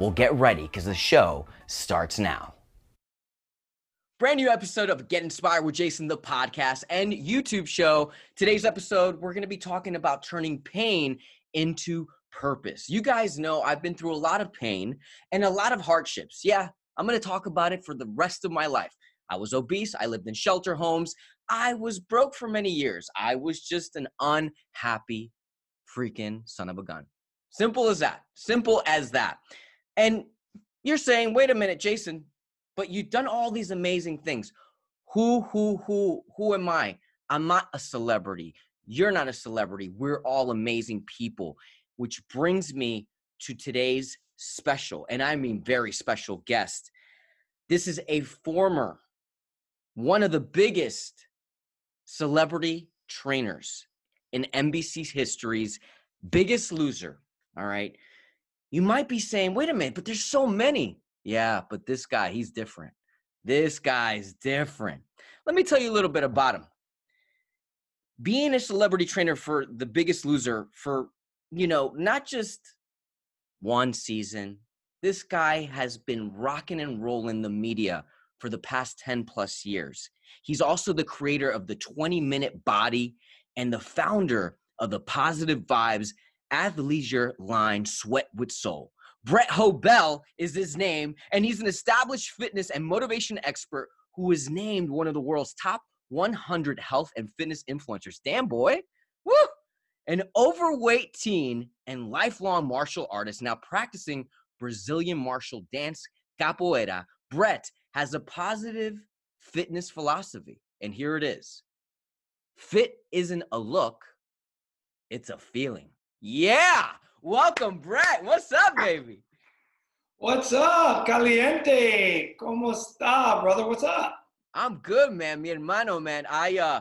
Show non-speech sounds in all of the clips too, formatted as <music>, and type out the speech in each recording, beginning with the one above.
Well, get ready because the show starts now. Brand new episode of Get Inspired with Jason, the podcast and YouTube show. Today's episode, we're going to be talking about turning pain into purpose. You guys know I've been through a lot of pain and a lot of hardships. Yeah, I'm going to talk about it for the rest of my life. I was obese. I lived in shelter homes. I was broke for many years. I was just an unhappy freaking son of a gun. Simple as that. Simple as that. And you're saying, wait a minute, Jason, but you've done all these amazing things. Who, who, who, who am I? I'm not a celebrity. You're not a celebrity. We're all amazing people, which brings me to today's special, and I mean very special guest. This is a former one of the biggest celebrity trainers in NBC's history's biggest loser. All right. You might be saying, wait a minute, but there's so many. Yeah, but this guy, he's different. This guy's different. Let me tell you a little bit about him. Being a celebrity trainer for the biggest loser for, you know, not just one season, this guy has been rocking and rolling the media for the past 10 plus years. He's also the creator of the 20 minute body and the founder of the positive vibes athleisure line Sweat with Soul. Brett Hoebel is his name, and he's an established fitness and motivation expert who is named one of the world's top 100 health and fitness influencers. Damn, boy. Woo! An overweight teen and lifelong martial artist now practicing Brazilian martial dance, capoeira. Brett has a positive fitness philosophy. And here it is Fit isn't a look, it's a feeling. Yeah. Welcome, Brett. What's up, baby? What's up, Caliente? ¿Cómo está, brother? What's up? I'm good, man. Mi hermano, man. I uh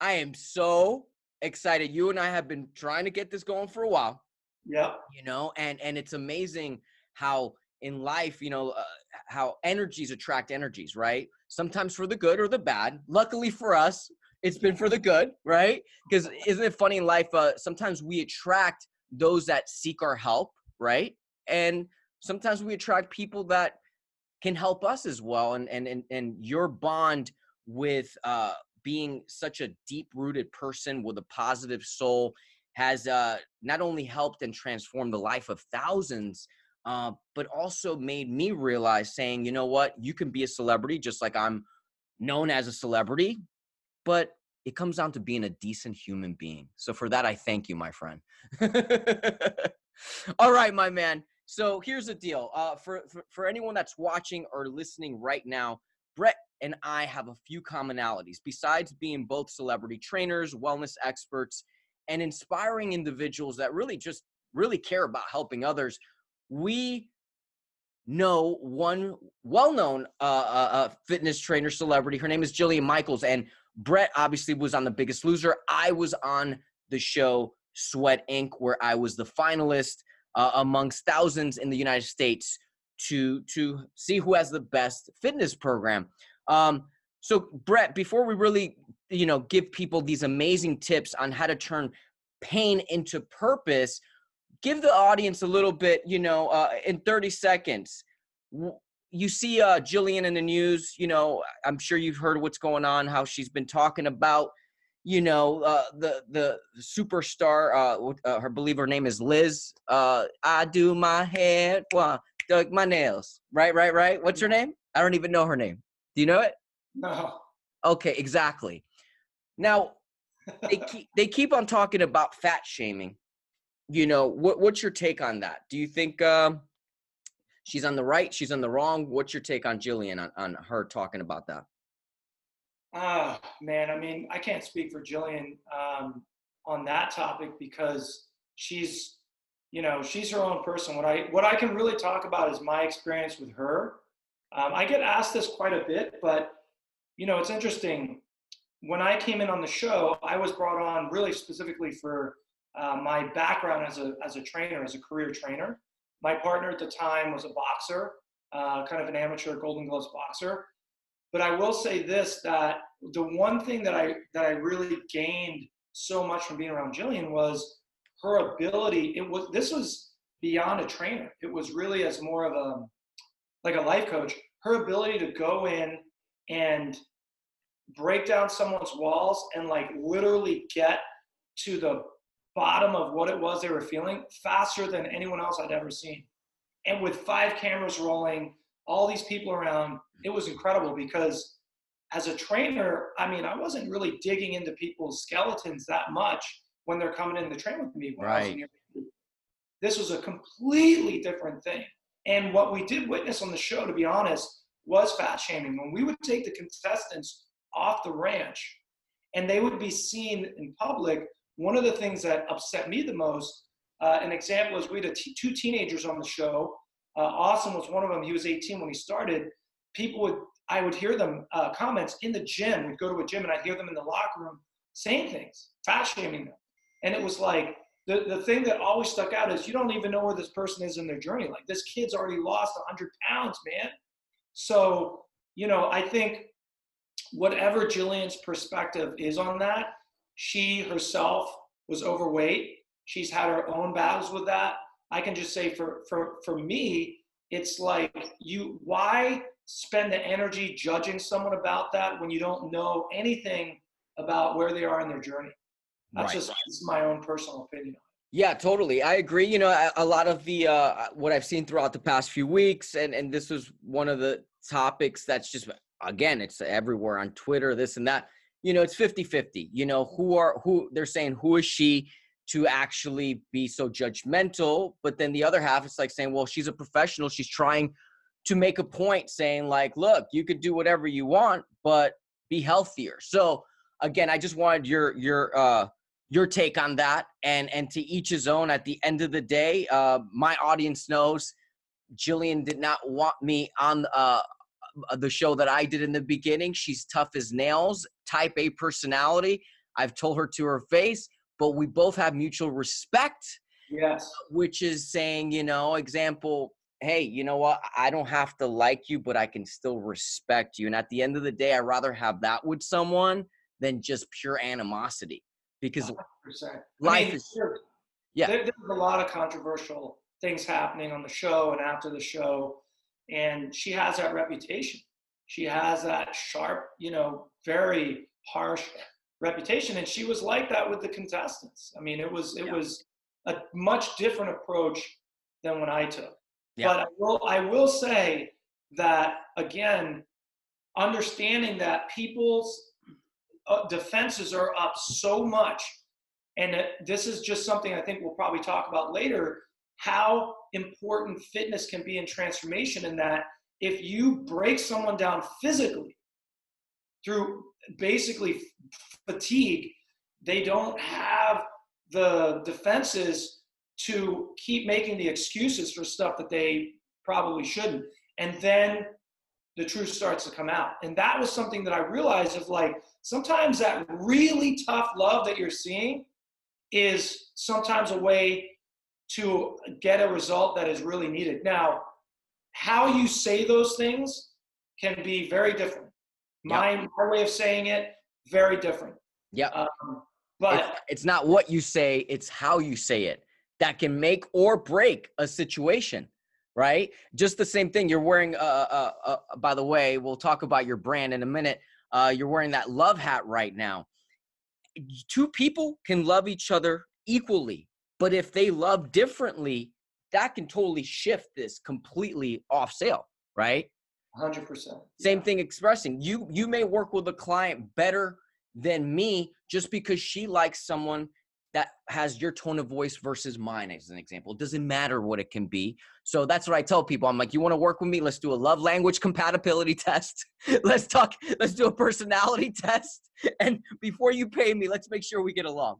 I am so excited. You and I have been trying to get this going for a while. Yeah. You know, and and it's amazing how in life, you know, uh, how energies attract energies, right? Sometimes for the good or the bad. Luckily for us, it's been for the good, right? Because isn't it funny in life? Uh, sometimes we attract those that seek our help, right? And sometimes we attract people that can help us as well. And and and, and your bond with uh, being such a deep rooted person with a positive soul has uh, not only helped and transformed the life of thousands uh, but also made me realize saying, you know what, you can be a celebrity just like I'm known as a celebrity, but it comes down to being a decent human being. So for that, I thank you, my friend. <laughs> All right, my man. So here's the deal. Uh, for, for, for anyone that's watching or listening right now, Brett and I have a few commonalities. Besides being both celebrity trainers, wellness experts, and inspiring individuals that really just really care about helping others, we know one well-known uh, uh, uh, fitness trainer celebrity. Her name is Jillian Michaels, and Brett obviously was on The Biggest Loser. I was on the show Sweat Inc., where I was the finalist uh, amongst thousands in the United States to to see who has the best fitness program. Um, so, Brett, before we really you know give people these amazing tips on how to turn pain into purpose give the audience a little bit, you know, uh, in 30 seconds. You see uh, Jillian in the news, you know, I'm sure you've heard what's going on, how she's been talking about, you know, uh, the the superstar, uh, uh, her believe her name is Liz. Uh, I do my head one, like my nails. Right, right, right. What's her name? I don't even know her name. Do you know it? No. Okay, exactly. Now they keep they keep on talking about fat shaming. You know, what what's your take on that? Do you think um, she's on the right? She's on the wrong? What's your take on Jillian on, on her talking about that? Ah, man. I mean, I can't speak for Jillian um, on that topic because she's, you know, she's her own person. What I what I can really talk about is my experience with her. Um, I get asked this quite a bit, but you know, it's interesting. When I came in on the show, I was brought on really specifically for uh, my background as a as a trainer, as a career trainer. My partner at the time was a boxer, uh, kind of an amateur Golden Gloves boxer. But I will say this: that the one thing that I that I really gained so much from being around Jillian was her ability. It was this was beyond a trainer. It was really as more of a like a life coach. Her ability to go in and break down someone's walls and like literally get to the bottom of what it was they were feeling faster than anyone else I'd ever seen. And with five cameras rolling, all these people around, it was incredible because as a trainer, I mean, I wasn't really digging into people's skeletons that much when they're coming in to train with me. right. This was a completely different thing. And what we did witness on the show, to be honest, was fat shaming. When we would take the contestants off the ranch and they would be seen in public, one of the things that upset me the most, uh, an example is we had two teenagers on the show. Uh, Austin was one of them. He was 18 when he started. People would, I would hear them uh, comments in the gym. We'd go to a gym and I'd hear them in the locker room saying things, fat shaming them. And it was like, the, the thing that always stuck out is you don't even know where this person is in their journey. Like this kid's already lost 100 pounds, man. So, you know, I think whatever Jillian's perspective is on that, she herself was overweight. She's had her own battles with that. I can just say for for for me, it's like you why spend the energy judging someone about that when you don't know anything about where they are in their journey. That's right. just my own personal opinion. Yeah, totally. I agree. You know, a, a lot of the uh, what I've seen throughout the past few weeks, and and this was one of the topics that's just again, it's everywhere on Twitter, this and that. You know, it's 50-50. You know, who are who they're saying who is she to actually be so judgmental, but then the other half it's like saying, well, she's a professional. She's trying to make a point, saying like, look, you could do whatever you want, but be healthier. So again, I just wanted your your uh your take on that and and to each his own at the end of the day uh my audience knows jillian did not want me on uh the show that i did in the beginning she's tough as nails type a personality. I've told her to her face but we both have mutual respect yes. which is saying you know example hey you know what? I don't have to like you but i can still respect you. And at the end of the day i'd rather have that with someone than just pure animosity because 100%. life I mean, is there, yeah. There, there's a lot of controversial things happening on the show and after the show and she has that reputation she has that sharp you know very harsh reputation and she was like that with the contestants i mean it was it yeah. was a much different approach than what i took yeah. but I will, I will say that again understanding that people's uh, defenses are up so much. And this is just something I think we'll probably talk about later how important fitness can be in transformation, in that if you break someone down physically through basically fatigue, they don't have the defenses to keep making the excuses for stuff that they probably shouldn't. And then the truth starts to come out. And that was something that I realized of like sometimes that really tough love that you're seeing is sometimes a way to get a result that is really needed. Now, how you say those things can be very different. My, yep. my way of saying it, very different. Yeah. Um, but it's, it's not what you say, it's how you say it that can make or break a situation right? Just the same thing. You're wearing, uh, uh, uh, by the way, we'll talk about your brand in a minute. Uh, you're wearing that love hat right now. Two people can love each other equally, but if they love differently, that can totally shift this completely off sale, right? 100%. Same yeah. thing expressing. You you may work with a client better than me just because she likes someone that has your tone of voice versus mine as an example. It doesn't matter what it can be. So that's what I tell people. I'm like, you want to work with me? Let's do a love language compatibility <laughs> test. let's talk, let's do a personality <laughs> test. And before you pay me, let's make sure we get along.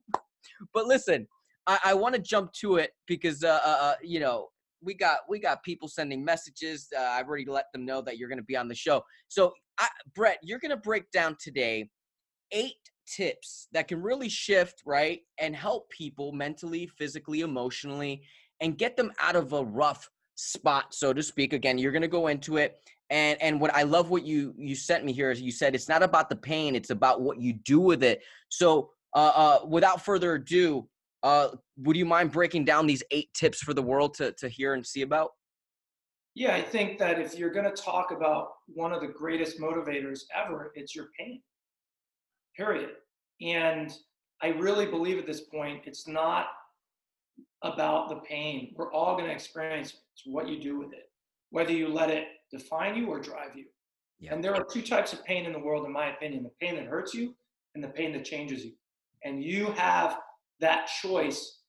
But listen, I, I want to jump to it because uh, uh, uh, you know, we got we got people sending messages. Uh, I've already let them know that you're going to be on the show. So, I, Brett, you're going to break down today eight tips that can really shift, right, and help people mentally, physically, emotionally, and get them out of a rough spot, so to speak. Again, you're gonna go into it. And and what I love what you you sent me here is you said it's not about the pain, it's about what you do with it. So uh, uh, without further ado, uh, would you mind breaking down these eight tips for the world to to hear and see about? Yeah, I think that if you're going to talk about one of the greatest motivators ever, it's your pain period. And I really believe at this point, it's not about the pain. We're all going to experience it's what you do with it, whether you let it define you or drive you. Yeah. And there are two types of pain in the world, in my opinion the pain that hurts you and the pain that changes you. And you have that choice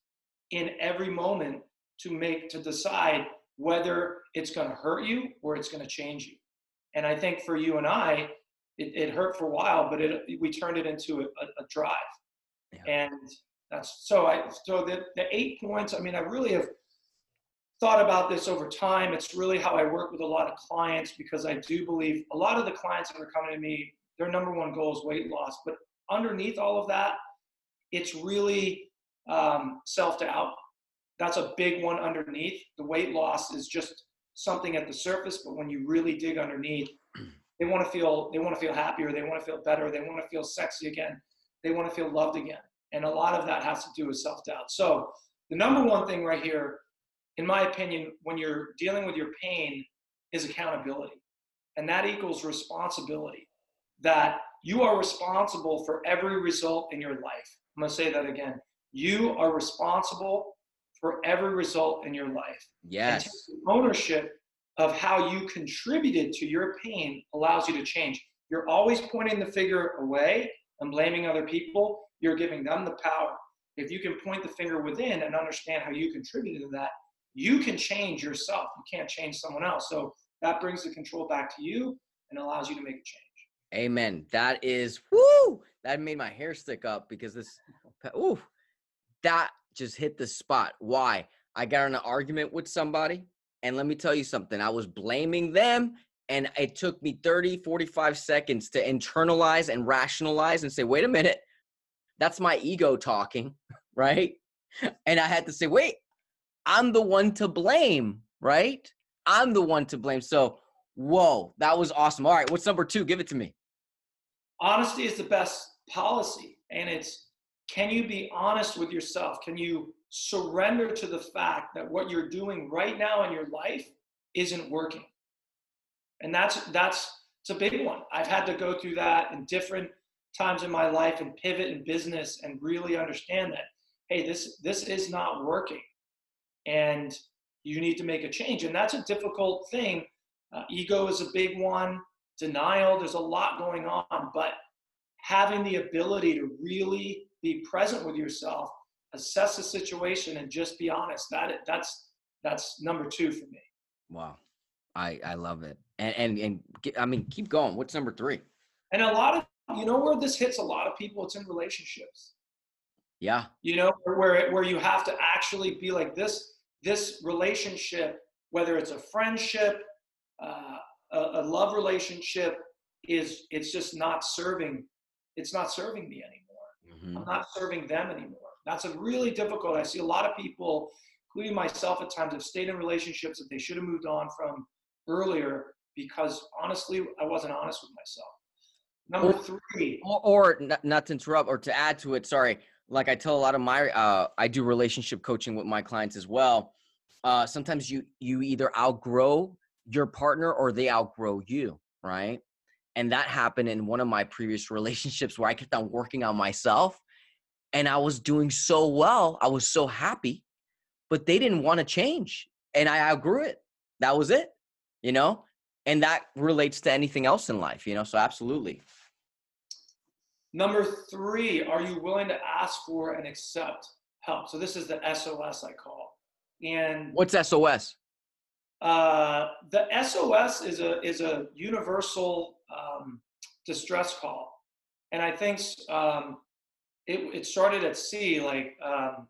in every moment to make, to decide whether it's going to hurt you or it's going to change you. And I think for you and I, it, it hurt for a while, but it we turned it into a, a drive. Yeah. And that's so I so the, the eight points, I mean, I really have thought about this over time. It's really how I work with a lot of clients because I do believe a lot of the clients that are coming to me, their number one goal is weight loss. But underneath all of that, it's really um, self doubt. That's a big one underneath. The weight loss is just something at the surface, but when you really dig underneath, <clears throat> they want to feel they want to feel happier they want to feel better they want to feel sexy again they want to feel loved again. And a lot of that has to do with self-doubt so the number one thing right here in my opinion when you're dealing with your pain is accountability. And that equals responsibility. That you are responsible for every result in your life i'm going to say that again you are responsible for every result in your life yes ownership of how you contributed to your pain allows you to change. You're always pointing the finger away and blaming other people. You're giving them the power. If you can point the finger within and understand how you contributed to that, you can change yourself. You can't change someone else. So that brings the control back to you and allows you to make a change. Amen. That is woo. That made my hair stick up because this ooh, that just hit the spot. Why? I got in an argument with somebody and let me tell you something, I was blaming them. And it took me 30, 45 seconds to internalize and rationalize and say, wait a minute, that's my ego talking, <laughs> right? And I had to say, wait, I'm the one to blame, right? I'm the one to blame. So, whoa, that was awesome. All right, what's number two? Give it to me. Honesty is the best policy. And it's can you be honest with yourself? Can you surrender to the fact that what you're doing right now in your life isn't working. And that's that's it's a big one. I've had to go through that in different times in my life and pivot in business and really understand that hey, this this is not working. And you need to make a change. And that's a difficult thing. Uh, ego is a big one, denial, there's a lot going on, but having the ability to really be present with yourself assess the situation and just be honest. That that's that's number two for me. Wow, I I love it. And and and I mean, keep going. What's number three? And a lot of you know where this hits a lot of people. It's in relationships. Yeah. You know where where you have to actually be like this. This relationship, whether it's a friendship, uh, a, a love relationship, is it's just not serving. It's not serving me anymore. Mm-hmm. I'm not serving them anymore. That's a really difficult. I see a lot of people, including myself at times, have stayed in relationships that they should have moved on from earlier because honestly, I wasn't honest with myself. Number or, three. Or, or, not to interrupt or to add to it, sorry. Like I tell a lot of my, uh, I do relationship coaching with my clients as well. Uh, sometimes you you either outgrow your partner or they outgrow you, right? And that happened in one of my previous <laughs> relationships where I kept on working on myself and I was doing so well. I was so happy. but they didn't want to change. And I outgrew it. That was it, you know? And that relates to anything else in life, you know? So absolutely. Number three, are you willing to ask for and accept help? So this is the SOS I call. And what's SOS? Uh, the SOS is a is a universal um, distress call, and I think um, it it started at sea, like um,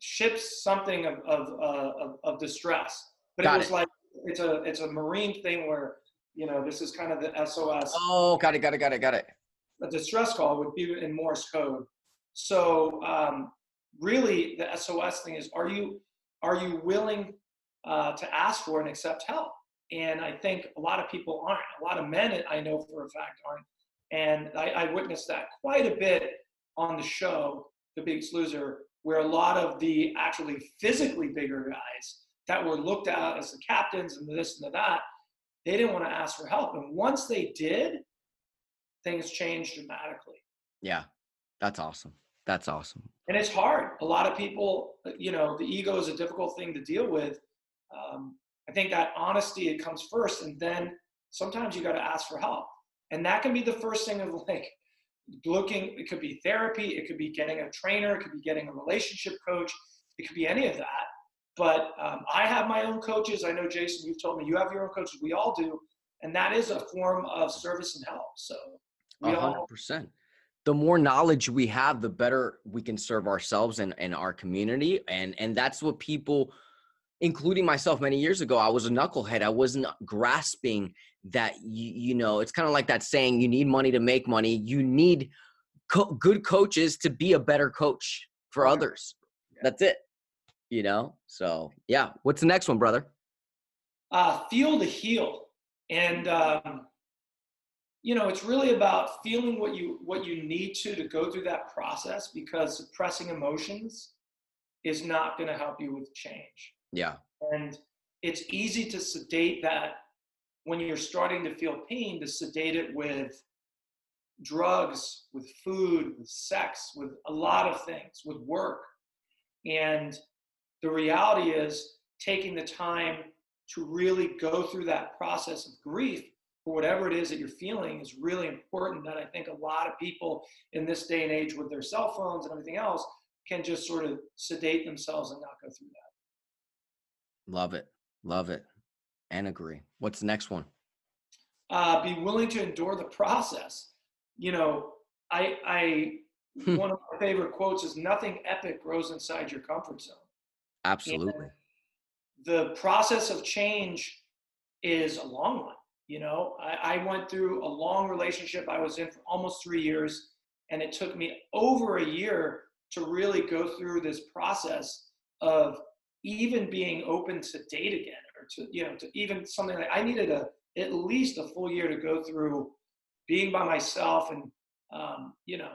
ships something of of, uh, of, of distress, but got it was it. like it's a it's a marine thing where you know this is kind of the SOS. Oh, got it, got it, got it, got it. A distress call would be in Morse code. So um, really, the SOS thing is: Are you are you willing uh, to ask for and accept help? And I think a lot of people aren't. A lot of men, I know for a fact, aren't. And I, I witnessed that quite a bit on the show, The Biggest Loser, where a lot of the actually physically bigger guys that were looked at as the captains and this and the that, they didn't want to ask for help. And once they did, things changed dramatically. Yeah, that's awesome. That's awesome. And it's hard. A lot of people, you know, the ego is a difficult thing to deal with. Um, I think that honesty it comes first, and then sometimes you got to ask for help, and that can be the first thing of <laughs> like looking. It could be therapy. It could be getting a trainer. It could be getting a relationship coach. It could be any of that. But um, I have my own coaches. I know Jason, you've told me you have your own coaches. We all do, and that is a form of service and help. So 100%. all the more knowledge we have, the better we can serve ourselves and, and our community. And and that's what people, including myself many years ago, I was a knucklehead. I wasn't grasping that you, you know, it's kind of like that saying, you need money to make money. You need co- good coaches to be a better coach for others. Yeah. That's it. You know? So yeah. What's the next one, brother? Uh, feel the heal. And um, you know it's really about feeling what you what you need to to go through that process because suppressing emotions is not going to help you with change yeah and it's easy to sedate that when you're starting to feel pain to sedate it with drugs with food with sex with a lot of things with work and the reality is taking the time to really go through that process of grief for whatever it is that you're feeling is really important that I think a lot of people in this day and age with their cell phones and everything else can just sort of sedate themselves and not go through that. Love it. Love it. And agree. What's the next one? Uh, be willing to endure the process. You know, I, I hmm. one of my favorite quotes is nothing epic grows inside your comfort zone. Absolutely. And the process of change is a long one you know, I, I went through a long relationship I was in for almost three years, and it took me over a year to really go through this process of even being open to date again or to you know to even something like I needed a at least a full year to go through being by myself and um, you know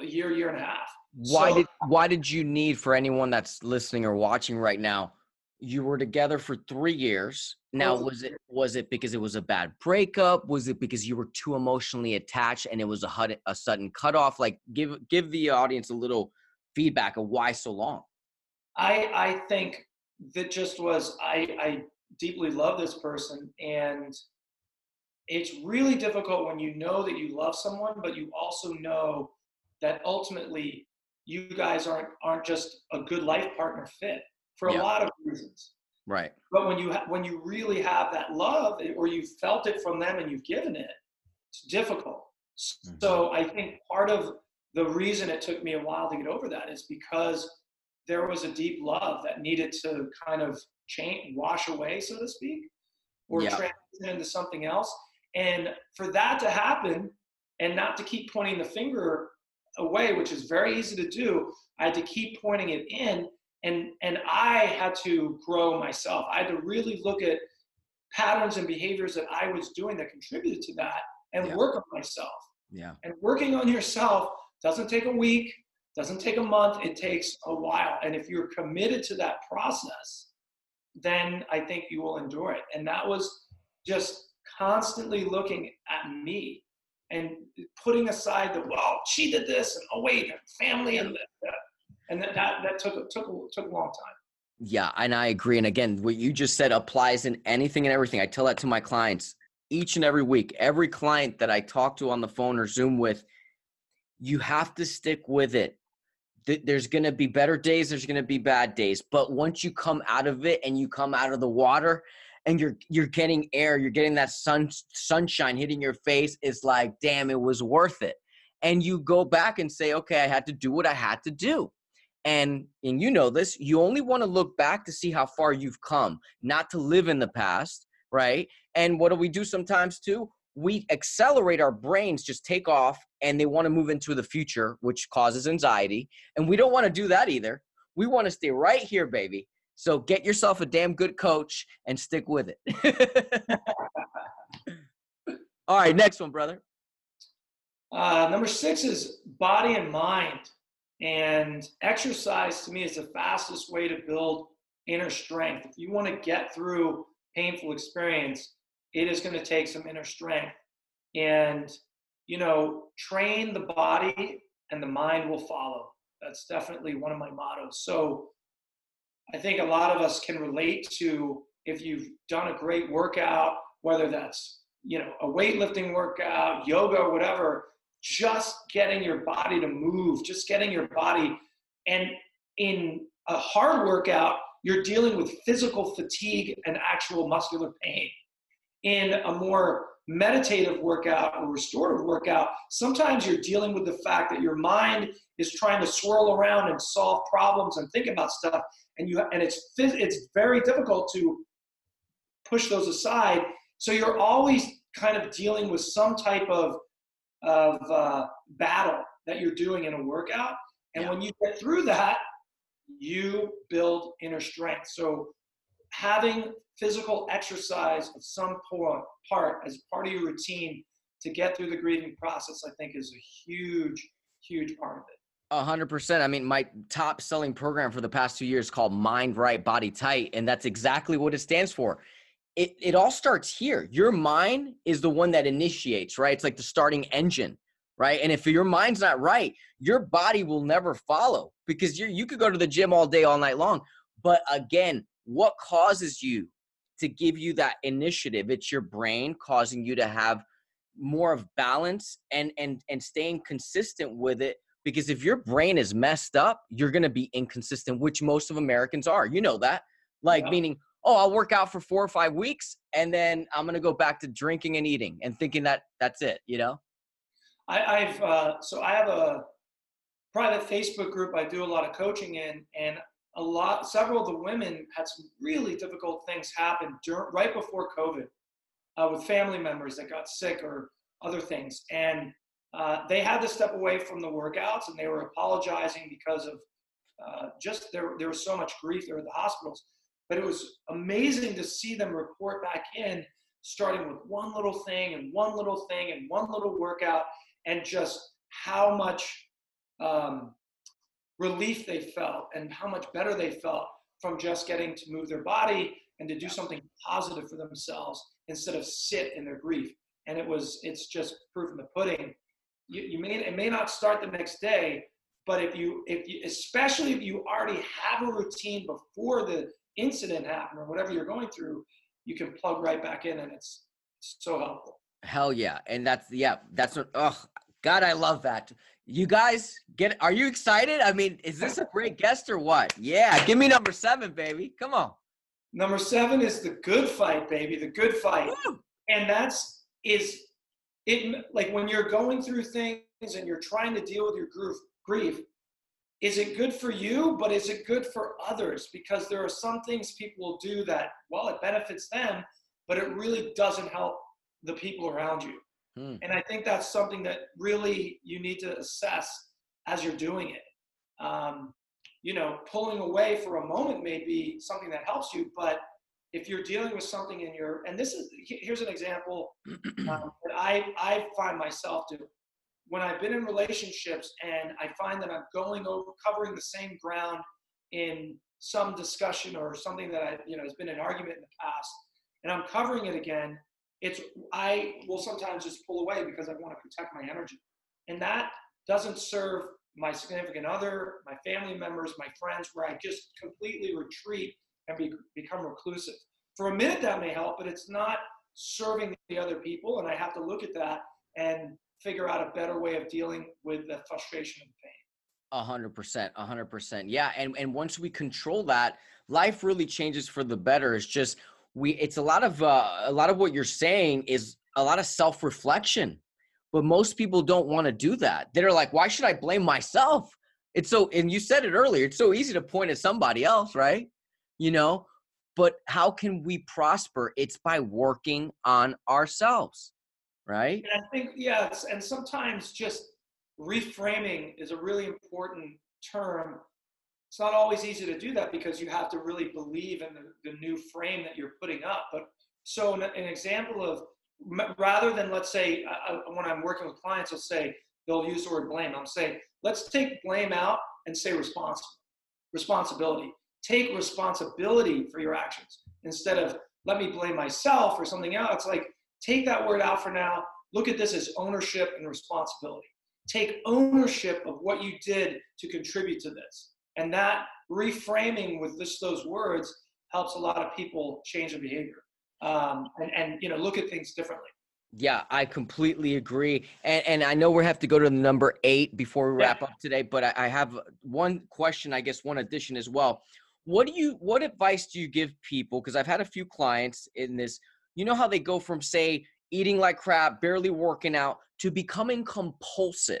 a year year and a half. Why so, did why did you need for anyone that's listening or watching right now? You were together for three years now, was it was it because it was a bad breakup? Was it because you were too emotionally attached and it was a, a sudden cutoff? Like, give give the audience a little feedback of why so long. I I think that just was I I deeply love this person and it's really difficult when you know that you love someone, but you also know that ultimately you guys aren't aren't just a good life partner fit for a yeah. lot of reasons. Right. But when you ha- when you really have that love, or you've felt it from them and you've given it, it's difficult. Mm-hmm. So I think part of the reason it took me a while to get over that is because there was a deep love that needed to kind of change, wash away, so to speak, or yeah. transition into something else. And for that to happen, and not to keep pointing the finger away, which is very easy to do, I had to keep pointing it in and and i had to grow myself i had to really look at patterns and behaviors that i was doing that contributed to that and yeah. work on myself yeah and working on yourself doesn't take a week doesn't take a month it takes a while and if you're committed to that process then i think you will endure it and that was just constantly looking at me and putting aside the well she did this and oh wait family and and that that, that took took took a long time. Yeah, and I agree. And again, what you just said applies in anything and everything. I tell that to my clients each and every week. Every client that I talk to on the phone or Zoom with, you have to stick with it. There's going to be better days, there's going to be bad days, but once you come out of it and you come out of the water and you're you're getting air, you're getting that sun sunshine hitting your face, it's like, damn, it was worth it. And you go back and say, okay, I had to do what I had to do. And and you know this you only want to look back to see how far you've come not to live in the past right? And what do we do sometimes too we accelerate our brains just take off and they want to move into the future which causes anxiety and we don't want to do that either. We want to stay right here baby. So get yourself a damn good coach and stick with it. <laughs> All right next one brother. Uh, number six is body and mind. And exercise to me is the fastest way to build inner strength. If you want to get through painful experience, it is going to take some inner strength. And, you know, train the body and the mind will follow. That's definitely one of my mottos. So I think a lot of us can relate to if you've done a great workout, whether that's, you know, a weightlifting workout, yoga, whatever, just getting your body to move, just getting your body. And in a hard workout, you're dealing with physical fatigue and actual muscular pain. In a more meditative workout or restorative workout, sometimes you're dealing with the fact that your mind is trying to swirl around and solve problems and think about stuff, and you and it's it's very difficult to push those aside. So you're always kind of dealing with some type of of uh, battle that you're doing in a workout. And yeah. when you get through that, you build inner strength. So having physical exercise of some part as part of your routine to get through the grieving process, I think is a huge, huge part of it. A hundred percent. I mean, my top selling program for the past two years called Mind Right, Body Tight, and that's exactly what it stands for it, it all starts here. Your mind is the one that initiates, right? It's like the starting engine, right? And if your mind's not right, your body will never follow because you you could go to the gym all day, all night long. But again, what causes you to give you that initiative? It's your brain causing you to have more of balance and and and staying consistent with it because if your brain is messed up, you're going to be inconsistent, which most of Americans are. You know that. Like yeah. meaning oh, I'll work out for four or five weeks and then I'm going to go back to drinking and eating and thinking that that's it, you know? I, have uh, so I have a private Facebook group I do a lot of coaching in, and a lot, several of the women had some really difficult things happen during, right before COVID uh, with family members that got sick or other things. And uh, they had to step away from the workouts and they were apologizing because of uh, just there, there was so much grief there at the hospitals. But it was amazing to see them report back in, starting with one little thing and one little thing and one little workout, and just how much um, relief they felt and how much better they felt from just getting to move their body and to do something positive for themselves instead of sit in their grief. And it was, it's just proof in the pudding. You, you may, it may not start the next day, but if you, if you, especially if you already have a routine before the incident happened or whatever you're going through, you can plug right back in and it's, it's so helpful. Hell yeah. And that's, yeah, that's what, oh, God, I love that. You guys get, are you excited? I mean, is this a great guest or what? Yeah. Give me number seven, baby. Come on. Number seven is the good fight, baby. The good fight. Woo! And that's, is it like when you're going through things and you're trying to deal with your grief, grief is it good for you, but is it good for others? Because there are some things people will do that, well, it benefits them, but it really doesn't help the people around you. Hmm. And I think that's something that really you need to assess as you're doing it. Um, you know, pulling away for a moment may be something that helps you, but if you're dealing with something in your, and this is, here's an example <clears throat> um, that I, I find myself doing when I've been in relationships and I find that I'm going over covering the same ground in some discussion or something that I, you know, has been an argument in the past, and I'm covering it again, it's I will sometimes just pull away because I want to protect my energy, and that doesn't serve my significant other, my family members, my friends, where I just completely retreat and be, become reclusive. For a minute, that may help, but it's not serving the other people. And I have to look at that and figure out a better way of dealing with the frustration and pain. A hundred percent, a hundred percent. Yeah. And and once we control that, life really changes for the better. It's just we it's a lot of uh, a lot of what you're saying is a lot of self-reflection. But most people don't want to do that. They're like, why should I blame myself? It's so and you said it earlier, it's so easy to point at somebody else, right? You know, but how can we prosper? It's by working on ourselves, right? And I think, yes, and sometimes just reframing is a really important term. It's not always easy to do that because you have to really believe in the, the new frame that you're putting up. But so, an, an example of rather than let's say uh, when I'm working with clients, I'll say they'll use the word blame. I'm saying let's take blame out and say responsible responsibility. Take responsibility for your actions instead of let me blame myself or something else. It's like take that word out for now. Look at this as ownership and responsibility take ownership of what you did to contribute to this. And that reframing with just those words helps a lot of people change their behavior um, and, and you know look at things differently. Yeah, I completely agree. And, and I know we have to go to number eight before we wrap yeah. up today, but I, I have one question, I guess one addition as well. What do you what advice do you give people? Because I've had a few clients in this, you know how they go from say eating like crap, barely working out, to becoming compulsive.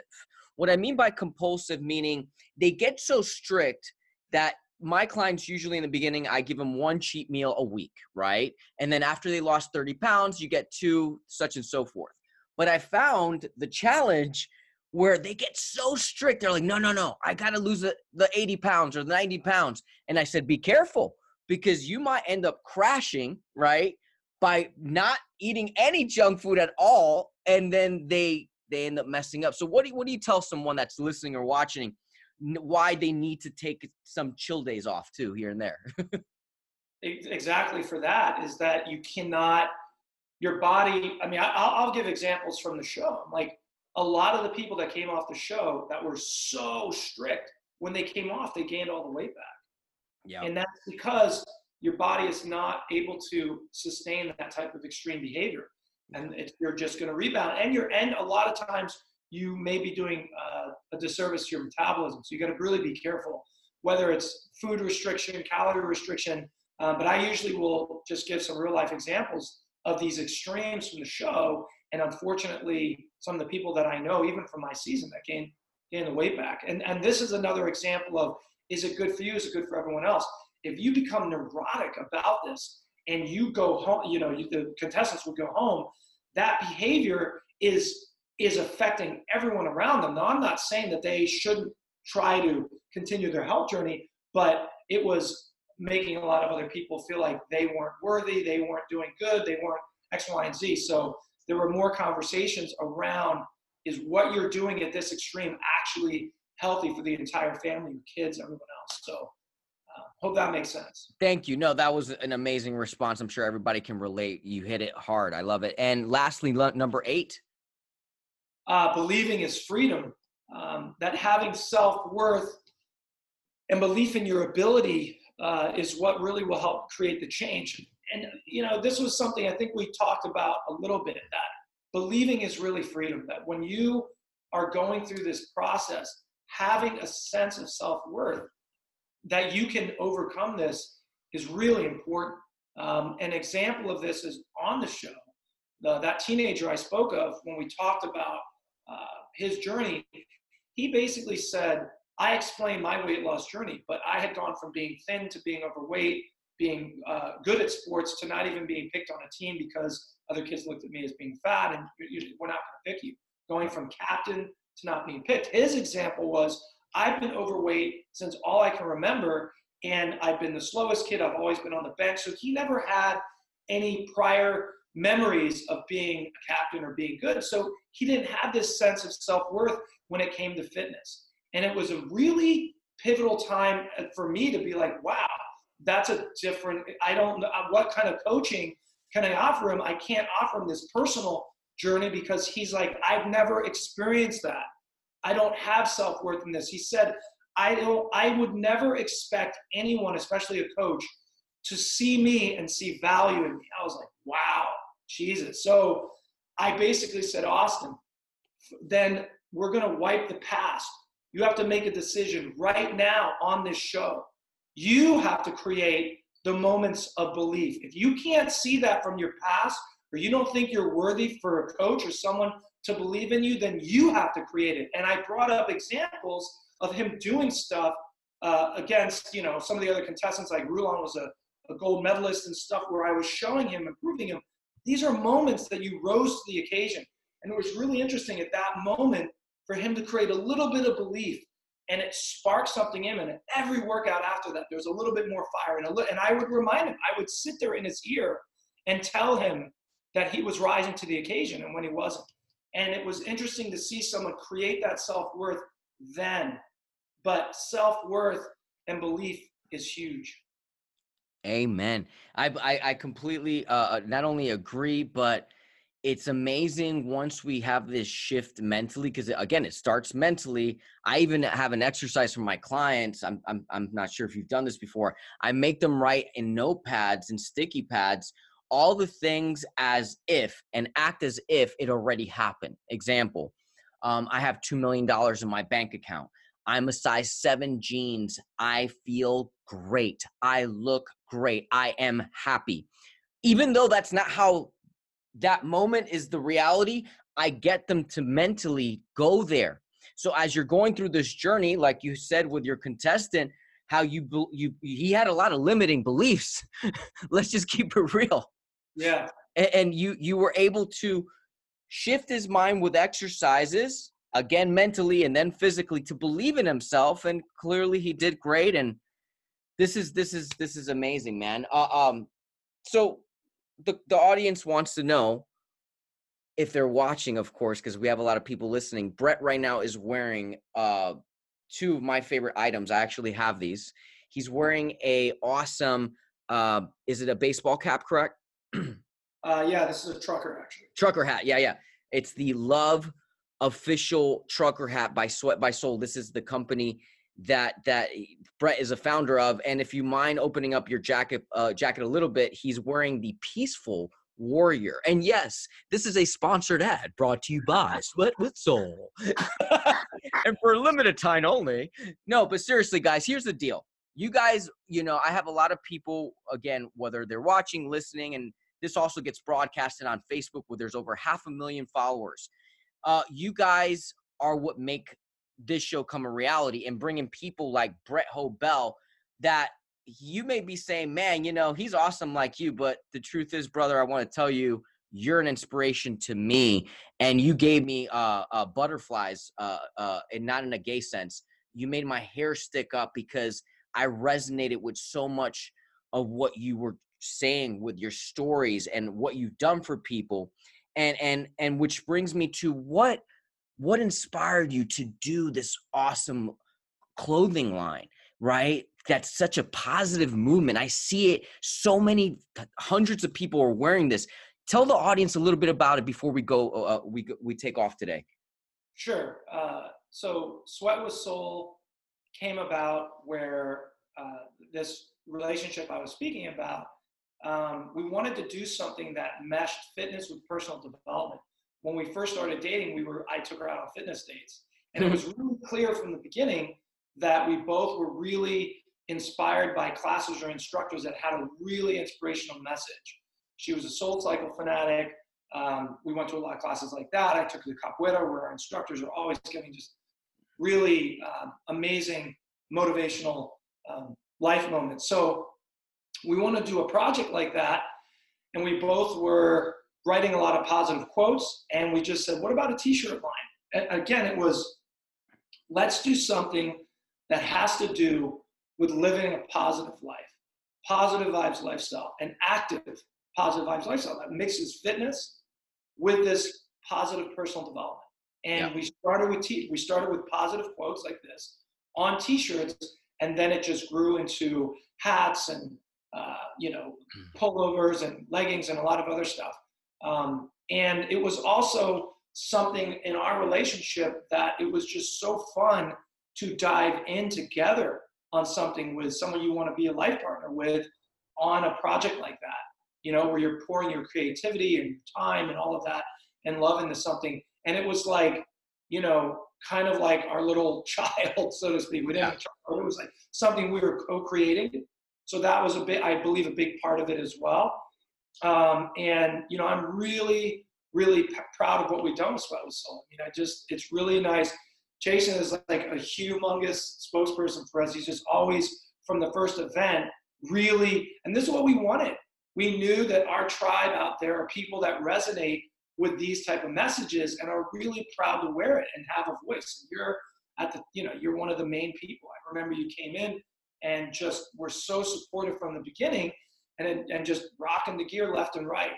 What I mean by compulsive, meaning they get so strict that my clients usually in the beginning, I give them one cheat meal a week, right? And then after they lost 30 pounds, you get two, such and so forth. But I found the challenge where they get so strict. They're like, no, no, no, I got to lose the, the 80 pounds or the 90 pounds. And I said, be careful because you might end up crashing, right? by not eating any junk food at all and then they they end up messing up. So what do you, what do you tell someone that's listening or watching why they need to take some chill days off too here and there? <laughs> Exactly for that is that you cannot your body i mean I'll, I'll give examples from the show. Like a lot of the people that came off the show that were so strict when they came off they gained all the weight back. Yeah. And that's because your body is not able to sustain that type of extreme behavior and you're just going to rebound and you're and a lot of times you may be doing uh, a disservice to your metabolism so you got to really be careful whether it's food restriction calorie restriction uh, but i usually will just give some real life examples of these extremes from the show and unfortunately some of the people that i know even from my season that gained gained the weight back and and this is another example of is it good for you is it good for everyone else? If you become neurotic about this and you go home, you know, you, the contestants would go home, that behavior is is affecting everyone around them. Now, I'm not saying that they shouldn't try to continue their health journey, but it was making a lot of other people feel like they weren't worthy, they weren't doing good, they weren't X, Y, and Z. So there were more conversations around is what you're doing at this extreme actually healthy for the entire family, your kids, everyone else. So Hope that makes sense. Thank you. No, that was an amazing response. I'm sure everybody can relate. You hit it hard. I love it. And lastly, number eight. Uh, believing is freedom. Um, that having self worth and belief in your ability uh, is what really will help create the change. And, you know, this was something I think we talked about a little bit that believing is really freedom. That when you are going through this process, having a sense of self worth that you can overcome this is really important. Um, an example of this is on the show. The, that teenager I spoke of when we talked about uh, his journey, he basically said, I explained my weight loss journey, but I had gone from being thin to being overweight, being uh, good at sports to not even being picked on a team because other kids looked at me as being fat and we're not going to pick you. Going from captain to not being picked. His example was I've been overweight since all I can remember, and I've been the slowest kid. I've always been on the bench. So he never had any prior memories of being a captain or being good. So he didn't have this sense of self worth when it came to fitness. And it was a really pivotal time uh, for me to be like, wow, that's a different, I don't know uh, what kind of coaching can I offer him? I can't offer him this personal journey because he's like, I've never experienced that. I don't have self worth in this. He said, I don't. I would never expect anyone, especially a coach, to see me and see value in me. I was like, wow, Jesus. So I basically said, Austin, then we're going to wipe the past. You have to make a decision right now on this show. You have to create the moments of belief. If you can't see that from your past, or you don't think you're worthy for a coach or someone to believe in you, then you have to create it. And I brought up examples of him doing stuff uh, against, you know, some of the other contestants. Like Rulon was a, a gold medalist and stuff, where I was showing him and proving him. These are moments that you rose to the occasion. And it was really interesting at that moment for him to create a little bit of belief and it sparked something in him. And every workout after that, there was a little bit more fire. And, a li- and I would remind him, I would sit there in his ear and tell him that he was rising to the occasion and when he wasn't. And it was interesting to see someone create that self worth then. But self worth and belief is huge. Amen. I, I, I completely uh, not only agree, but it's amazing once we have this shift mentally because again it starts mentally i even have an exercise for my clients I'm, I'm i'm not sure if you've done this before i make them write in notepads and sticky pads all the things as if and act as if it already happened example um, i have $2 million in my bank account i'm a size 7 jeans i feel great i look great i am happy even though that's not how that moment is the reality. I get them to mentally go there. So as you're going through this journey, like you said with your contestant, how you you he had a lot of limiting beliefs. <laughs> Let's just keep it real. Yeah. And, and you you were able to shift his mind with exercises again mentally and then physically to believe in himself and clearly he did great and this is this is this is amazing man uh, um so the, the audience wants to know if they're watching, of course, because we have a lot of people listening. Brett right now is wearing uh, two of my favorite items. I actually have these. He's wearing a awesome. Uh, is it a baseball cap? Correct. Uh, yeah, this is a trucker actually. Trucker hat. Yeah, yeah. It's the Love official trucker hat by Sweat by Soul. This is the company that that Brett is a founder of. And if you mind opening up your jacket uh, jacket a little bit, he's wearing the peaceful warrior. And yes, this is a sponsored ad brought to you by Sweat with Soul. <laughs> and for a limited time only. No, but seriously, guys, here's the deal. You guys, you know, I have a lot of people, again, whether they're watching, listening, and this also gets broadcasted on Facebook where there's over half a million followers. Uh, you guys are what make this show come a reality and bringing people like Brett Hoebel that you may be saying, man, you know, he's awesome like you, but the truth is, brother, I want to tell you, you're an inspiration to me, and you gave me uh, uh, butterflies, uh, uh, and not in a gay sense. You made my hair stick up because I resonated with so much of what you were saying with your stories and what you've done for people, and and and which brings me to what what inspired you to do this awesome clothing line right? That's such a positive movement. I see it so many hundreds of people are wearing this. Tell the audience a little bit about it before we go uh, uh we we take off today. Sure uh, so sweat with soul came about where uh, this relationship i was speaking about um, we wanted to do something that meshed fitness with personal development when we first started dating, we were I took her out on fitness dates, and it was really clear from the beginning that we both were really inspired by classes or instructors that had a really inspirational message. She was a Soul Cycle fanatic. Um, we went to a lot of classes like that. I took her to Capoeira, where our instructors are always giving just really um, amazing motivational um, life moments. So we want to do a project like that, and we both were writing a lot of positive quotes, and we just said, what about a t-shirt line? And again, it was, let's do something that has to do with living a positive life, positive vibes lifestyle, an active positive vibes lifestyle that mixes fitness with this positive personal development. And yeah. we started with t- we started with positive quotes like this on t-shirts, and then it just grew into hats and uh, you know mm. pullovers and leggings and a lot of other stuff. Um, and it was also something in our relationship that it was just so fun to dive in together on something with someone you want to be a life partner with on a project like that, you know, where you're pouring your creativity and time and all of that and love into something. And it was like, you know, kind of like our little <laughs> child, so to speak. We didn't yeah. child, it was like something we were co-creating. So that was a bit, I believe, a big part of it as well. Um, and you know, I'm really, really p- proud of what we've done with Sweat with Soul. I mean, I just, it's really nice. Jason is like a humongous spokesperson for us. He's just always from the first event, really, and this is what we wanted. We knew that our tribe out there are people that resonate with these type of messages and are really proud to wear it and have a voice. And you're at the, you know, you're one of the main people. I remember you came in and just were so supportive from the beginning and, and just rocking the gear left and right.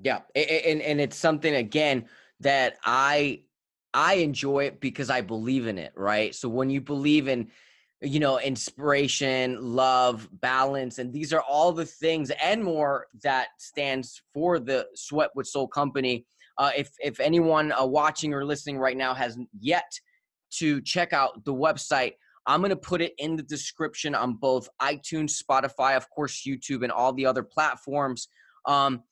Yeah. And, and it's something again that I, I enjoy it because I believe in it. Right. So when you believe in, you know, inspiration, love, balance, and these are all the things and more that stands for the Sweat with Soul company. Uh, if if anyone uh, watching or listening right now has yet to check out the website, I'm gonna put it in the description on both iTunes, Spotify, of course, YouTube, and all the other platforms. Um,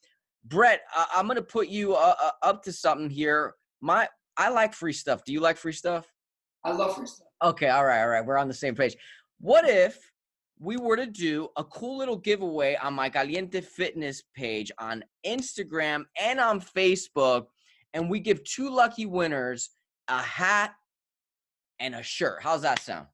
Brett, I- I'm gonna put you uh, uh up to something here. My I like free stuff. Do you like free stuff? I love free stuff. Okay, all right, all right. We're on the same page. What if we were to do a cool little giveaway on my Caliente Fitness page on Instagram and on Facebook, and we give two lucky winners a hat and a shirt? How's that sound?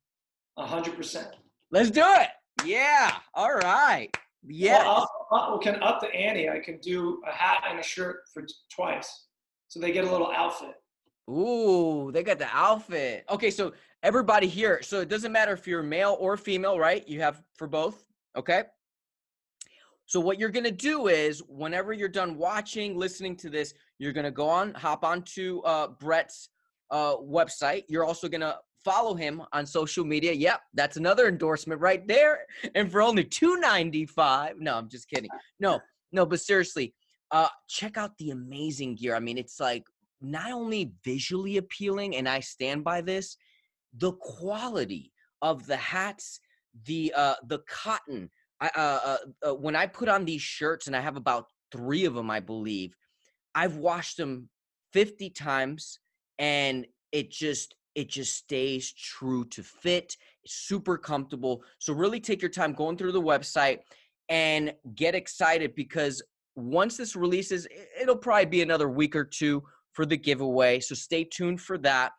A hundred percent. Let's do it. Yeah. All right. Yeah. Well, can up the ante. I can do a hat and a shirt for twice, so they get a little outfit. Ooh, they got the outfit. Okay, so everybody here, so it doesn't matter if you're male or female, right? You have for both. Okay. So what you're gonna do is whenever you're done watching, listening to this, you're gonna go on, hop onto uh, Brett's uh, website. You're also gonna follow him on social media. Yep, that's another endorsement right there. <laughs> And for only two ninety five. No, I'm just kidding. No, no, but seriously, uh, check out the amazing gear. I mean, it's like not only visually appealing, and I stand by this, the quality of the hats, the uh, the cotton. I, uh, uh, uh, when I put on these shirts, and I have about three of them, I believe, I've washed them fifty times, and it just it just stays true to fit. It's super comfortable. So really take your time going through the website and get excited because once this releases, it'll probably be another week or two for the giveaway. So stay tuned for that.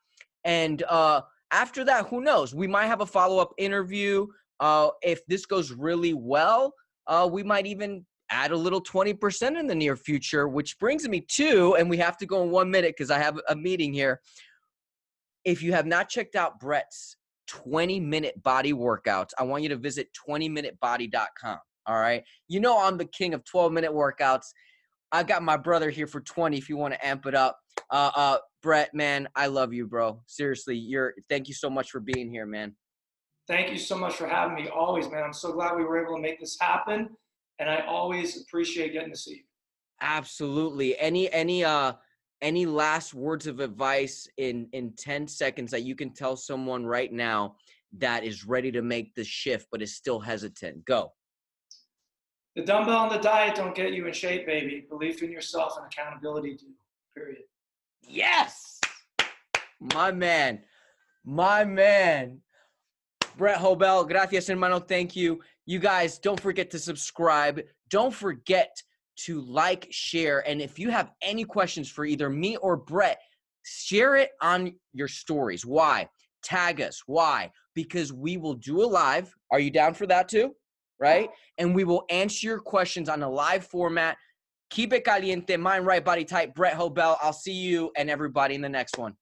And uh, after that, who knows? We might have a follow up interview. Uh, if this goes really well, uh, we might even add a little 20% in the near future, which brings me to, and we have to go in one minute because I have a meeting here. If you have not checked out Brett's 20 minute body workouts, I want you to visit 20minutebody.com. All right. You know, I'm the king of 12 minute workouts. I got my brother here for 20 if you want to amp it up. Uh, uh, Brett, man, I love you, bro. Seriously, you're. Thank you so much for being here, man. Thank you so much for having me. Always, man. I'm so glad we were able to make this happen, and I always appreciate getting to see you. Absolutely. Any any uh any last words of advice in in 10 seconds that you can tell someone right now that is ready to make the shift but is still hesitant? Go. The dumbbell and the diet don't get you in shape, baby. Belief in yourself and accountability do. Period. Yes. My man. My man. Brett Hoebel, gracias, hermano. Thank you. You guys, don't forget to subscribe. Don't forget to like, share. And if you have any questions for either me or Brett, share it on your stories. Why? Tag us. Why? Because we will do a live. Are you down for that too? Right? And we will answer your questions on a live format Keep it caliente, mind right, body tight. Brett Hoebel. I'll see you and everybody in the next one.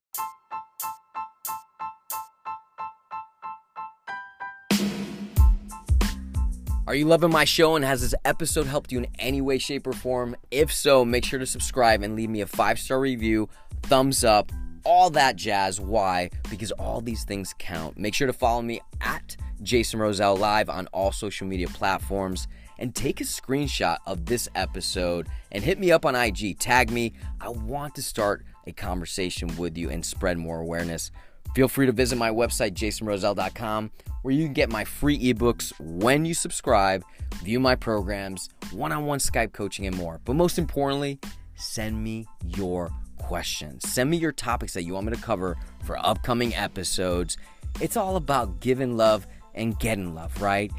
Are you loving my show and has this episode helped you in any way, shape, or form? If so, make sure to subscribe and leave me a five star review, thumbs up, all that jazz. Why? Because all these things count. Make sure to follow me at Jason Rosell Live on all social media platforms and take a screenshot of this episode and hit me up on IG. Tag me. I want to start a conversation with you and spread more awareness. Feel free to visit my website, jasonroselle.com, where you can get my free ebooks when you subscribe, view my programs, one on one Skype coaching, and more. But most importantly, send me your questions. Send me your topics that you want me to cover for upcoming episodes. It's all about giving love and getting love, right?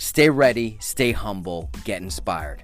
Stay ready, stay humble, get inspired.